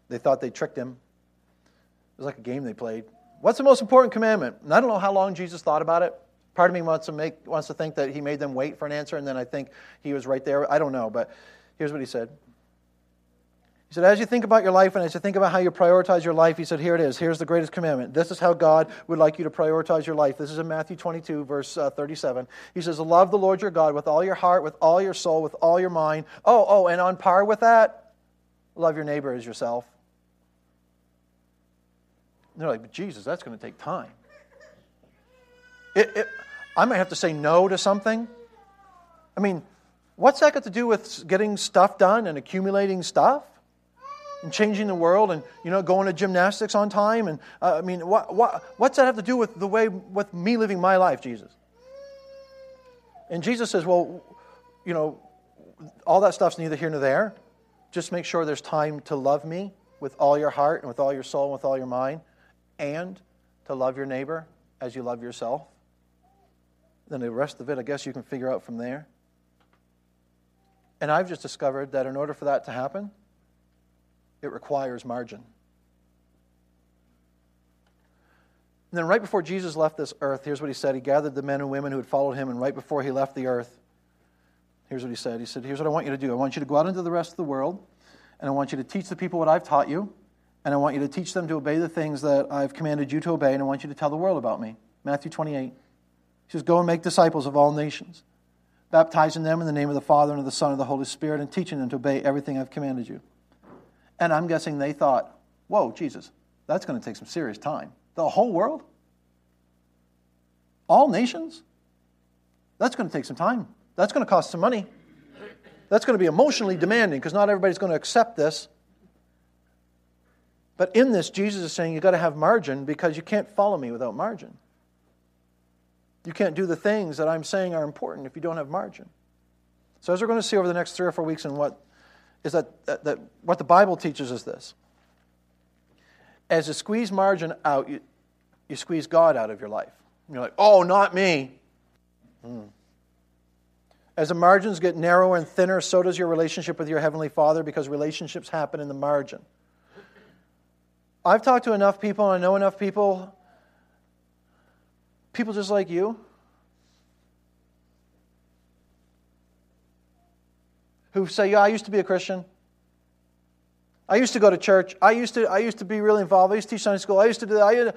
They thought they tricked him. It was like a game they played. What's the most important commandment? And I don't know how long Jesus thought about it. Part of me wants to, make, wants to think that he made them wait for an answer, and then I think he was right there. I don't know, but here's what he said he said, as you think about your life and as you think about how you prioritize your life, he said, here it is. Here's the greatest commandment. This is how God would like you to prioritize your life. This is in Matthew 22, verse uh, 37. He says, love the Lord your God with all your heart, with all your soul, with all your mind. Oh, oh, and on par with that, love your neighbor as yourself. And they're like, Jesus, that's going to take time. It, it, I might have to say no to something. I mean, what's that got to do with getting stuff done and accumulating stuff? and changing the world and you know going to gymnastics on time and uh, i mean what, what, what's that have to do with the way with me living my life jesus and jesus says well you know all that stuff's neither here nor there just make sure there's time to love me with all your heart and with all your soul and with all your mind and to love your neighbor as you love yourself then the rest of it i guess you can figure out from there and i've just discovered that in order for that to happen it requires margin. And then, right before Jesus left this earth, here's what he said. He gathered the men and women who had followed him, and right before he left the earth, here's what he said. He said, Here's what I want you to do I want you to go out into the rest of the world, and I want you to teach the people what I've taught you, and I want you to teach them to obey the things that I've commanded you to obey, and I want you to tell the world about me. Matthew 28. He says, Go and make disciples of all nations, baptizing them in the name of the Father, and of the Son, and of the Holy Spirit, and teaching them to obey everything I've commanded you. And I'm guessing they thought, whoa, Jesus, that's going to take some serious time. The whole world? All nations? That's going to take some time. That's going to cost some money. That's going to be emotionally demanding because not everybody's going to accept this. But in this, Jesus is saying you've got to have margin because you can't follow me without margin. You can't do the things that I'm saying are important if you don't have margin. So, as we're going to see over the next three or four weeks and what is that, that, that what the Bible teaches is this. As you squeeze margin out, you, you squeeze God out of your life. You're like, oh, not me. Hmm. As the margins get narrower and thinner, so does your relationship with your Heavenly Father because relationships happen in the margin. I've talked to enough people, and I know enough people, people just like you, who say, Yeah, I used to be a Christian. I used to go to church. I used to, I used to be really involved. I used to teach Sunday school. I used to do that. I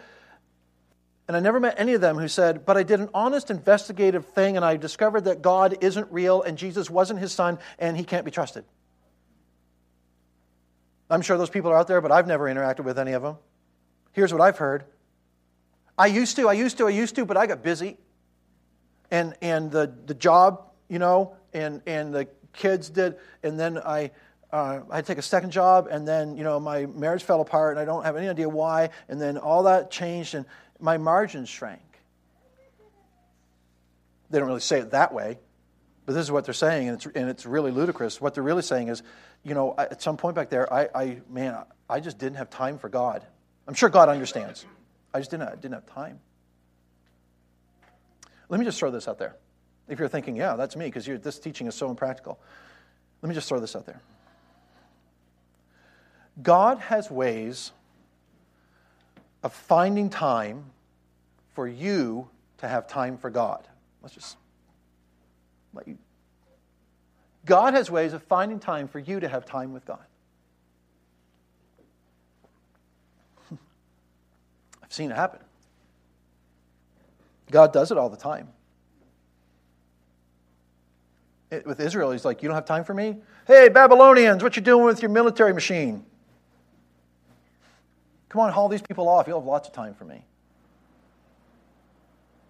and I never met any of them who said, But I did an honest investigative thing and I discovered that God isn't real and Jesus wasn't his son and he can't be trusted. I'm sure those people are out there, but I've never interacted with any of them. Here's what I've heard I used to, I used to, I used to, but I got busy. And, and the, the job, you know, and, and the kids did, and then I, uh, I take a second job, and then you know my marriage fell apart, and I don't have any idea why. And then all that changed, and my margins shrank. They don't really say it that way, but this is what they're saying, and it's, and it's really ludicrous. What they're really saying is, you know, at some point back there, I, I man, I just didn't have time for God. I'm sure God understands. I just didn't, I didn't have time. Let me just throw this out there. If you're thinking, yeah, that's me, because this teaching is so impractical. Let me just throw this out there. God has ways of finding time for you to have time for God. Let's just let you. God has ways of finding time for you to have time with God. Seen it happen. God does it all the time. It, with Israel, he's like, You don't have time for me? Hey, Babylonians, what you doing with your military machine? Come on, haul these people off. You'll have lots of time for me.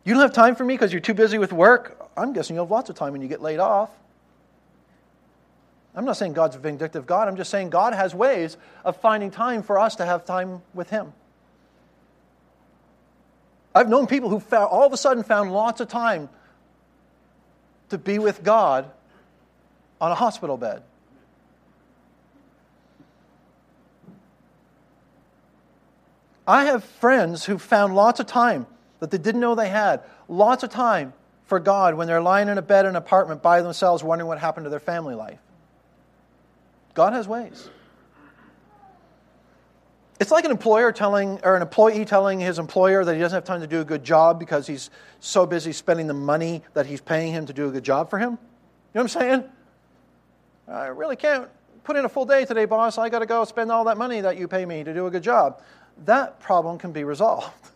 You don't have time for me because you're too busy with work? I'm guessing you'll have lots of time when you get laid off. I'm not saying God's a vindictive God. I'm just saying God has ways of finding time for us to have time with Him. I've known people who found, all of a sudden found lots of time to be with God on a hospital bed. I have friends who found lots of time that they didn't know they had, lots of time for God when they're lying in a bed in an apartment by themselves wondering what happened to their family life. God has ways. It's like an employer telling, or an employee telling his employer that he doesn't have time to do a good job because he's so busy spending the money that he's paying him to do a good job for him. You know what I'm saying? I really can't put in a full day today, boss. I got to go spend all that money that you pay me to do a good job. That problem can be resolved. [laughs]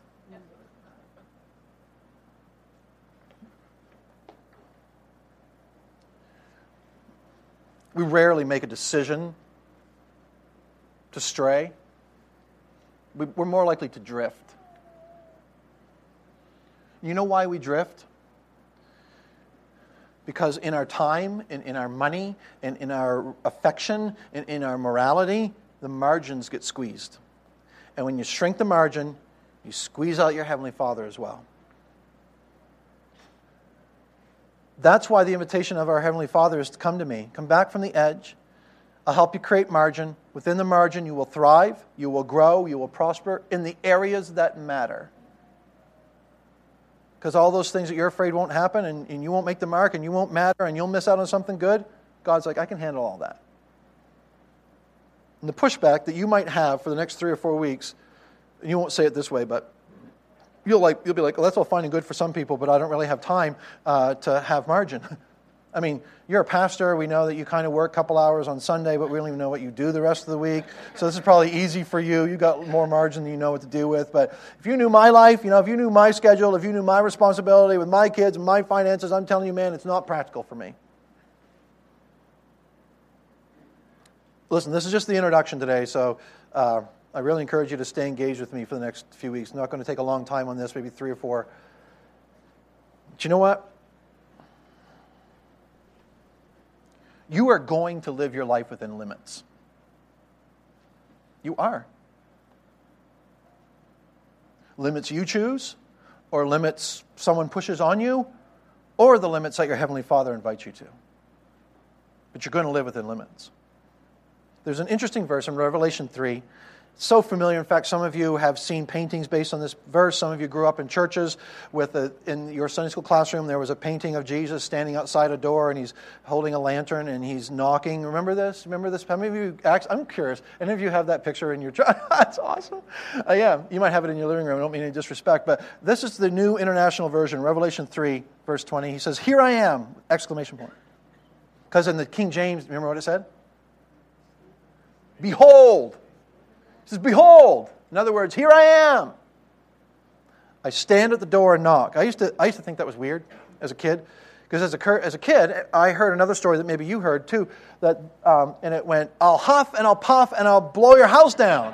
We rarely make a decision to stray we're more likely to drift. You know why we drift? Because in our time, in, in our money, in, in our affection, in, in our morality, the margins get squeezed. And when you shrink the margin, you squeeze out your Heavenly Father as well. That's why the invitation of our Heavenly Father is to come to me. Come back from the edge. I'll help you create margin. Within the margin, you will thrive, you will grow, you will prosper in the areas that matter. Because all those things that you're afraid won't happen and, and you won't make the mark and you won't matter and you'll miss out on something good, God's like, I can handle all that. And the pushback that you might have for the next three or four weeks, you won't say it this way, but you'll, like, you'll be like, well, that's all fine and good for some people, but I don't really have time uh, to have margin. [laughs] I mean, you're a pastor. We know that you kind of work a couple hours on Sunday, but we don't even know what you do the rest of the week. So this is probably easy for you. You got more margin than you know what to do with. But if you knew my life, you know, if you knew my schedule, if you knew my responsibility with my kids and my finances, I'm telling you, man, it's not practical for me. Listen, this is just the introduction today, so uh, I really encourage you to stay engaged with me for the next few weeks. I'm not going to take a long time on this, maybe three or four. But you know what? You are going to live your life within limits. You are. Limits you choose, or limits someone pushes on you, or the limits that your Heavenly Father invites you to. But you're going to live within limits. There's an interesting verse in Revelation 3 so familiar. In fact, some of you have seen paintings based on this verse. Some of you grew up in churches with a, in your Sunday school classroom. There was a painting of Jesus standing outside a door, and he's holding a lantern and he's knocking. Remember this? Remember this? How many of you? I'm curious. Any of you have that picture in your? [laughs] That's awesome. Uh, yeah, you might have it in your living room. I don't mean any disrespect, but this is the new international version, Revelation three, verse twenty. He says, "Here I am!" Exclamation point. Because in the King James, remember what it said? Behold says, Behold, in other words, here I am. I stand at the door and knock. I used to, I used to think that was weird as a kid. Because as a, as a kid, I heard another story that maybe you heard too, that, um, and it went, I'll huff and I'll puff and I'll blow your house down.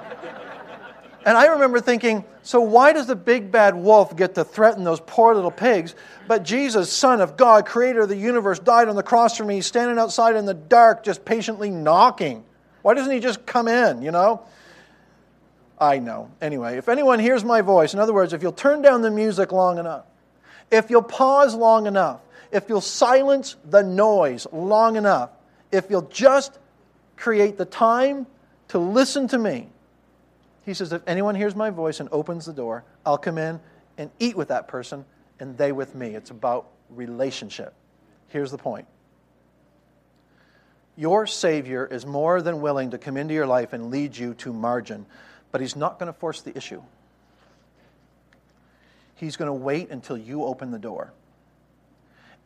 And I remember thinking, so why does the big bad wolf get to threaten those poor little pigs? But Jesus, Son of God, Creator of the universe, died on the cross for me, standing outside in the dark, just patiently knocking. Why doesn't he just come in, you know? I know. Anyway, if anyone hears my voice, in other words, if you'll turn down the music long enough, if you'll pause long enough, if you'll silence the noise long enough, if you'll just create the time to listen to me, he says, if anyone hears my voice and opens the door, I'll come in and eat with that person and they with me. It's about relationship. Here's the point your Savior is more than willing to come into your life and lead you to margin, but He's not going to force the issue. He's going to wait until you open the door.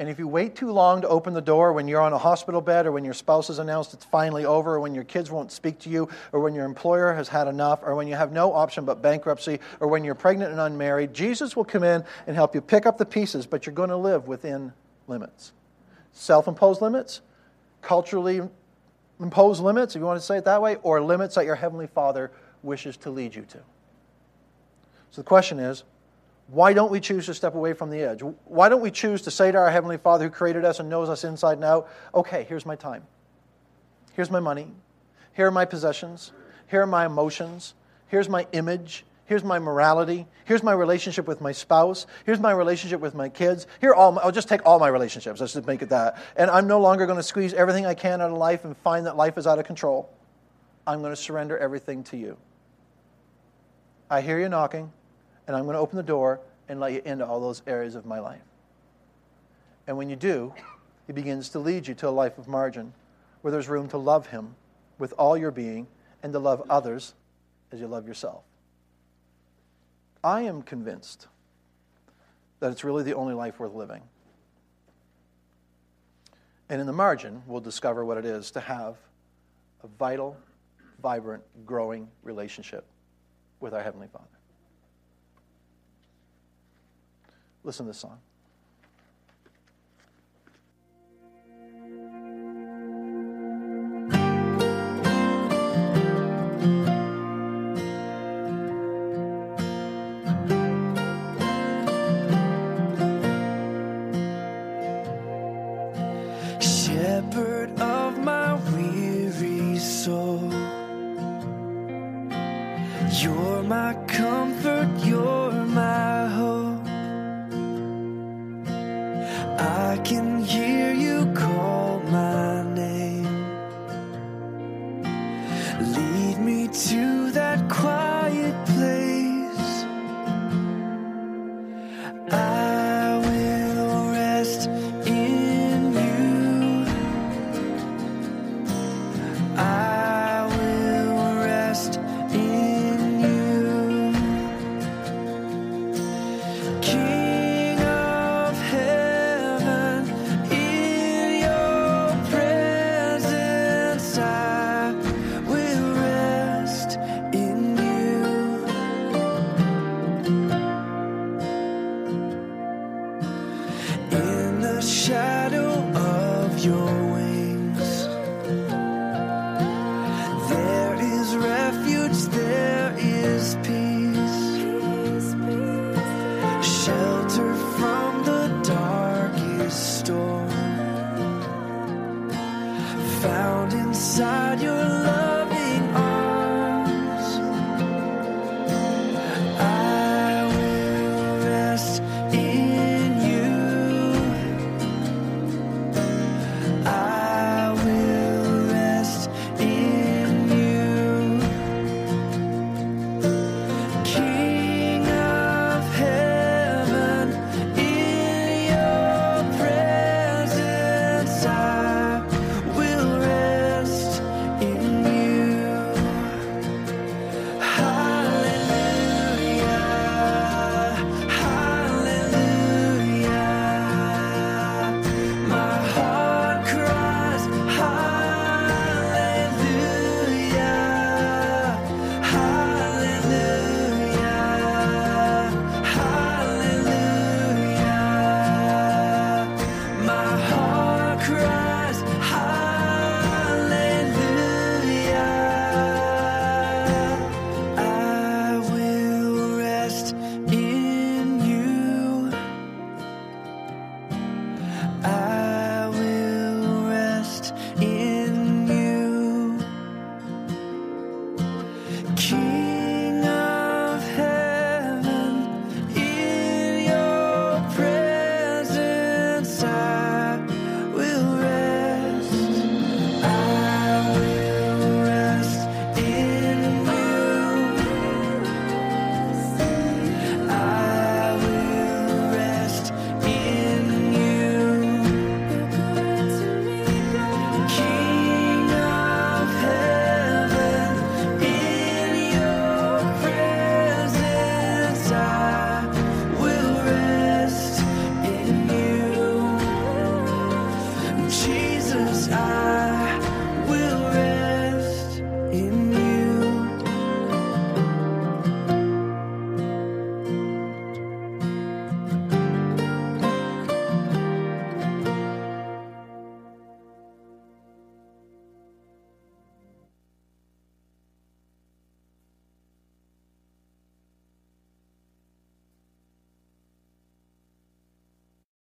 And if you wait too long to open the door when you're on a hospital bed or when your spouse has announced it's finally over or when your kids won't speak to you or when your employer has had enough or when you have no option but bankruptcy or when you're pregnant and unmarried, Jesus will come in and help you pick up the pieces, but you're going to live within limits. Self imposed limits, culturally imposed limits, if you want to say it that way, or limits that your Heavenly Father wishes to lead you to. So the question is why don't we choose to step away from the edge? Why don't we choose to say to our Heavenly Father who created us and knows us inside and out, okay, here's my time. Here's my money. Here are my possessions. Here are my emotions. Here's my image. Here's my morality. Here's my relationship with my spouse. Here's my relationship with my kids. Here, all my, I'll just take all my relationships. Let's just make it that. And I'm no longer going to squeeze everything I can out of life and find that life is out of control. I'm going to surrender everything to you. I hear you knocking and I'm going to open the door and let you into all those areas of my life. And when you do, He begins to lead you to a life of margin where there's room to love Him with all your being and to love others as you love yourself. I am convinced that it's really the only life worth living. And in the margin, we'll discover what it is to have a vital, vibrant, growing relationship with our Heavenly Father. Listen to this song. I can hear you call.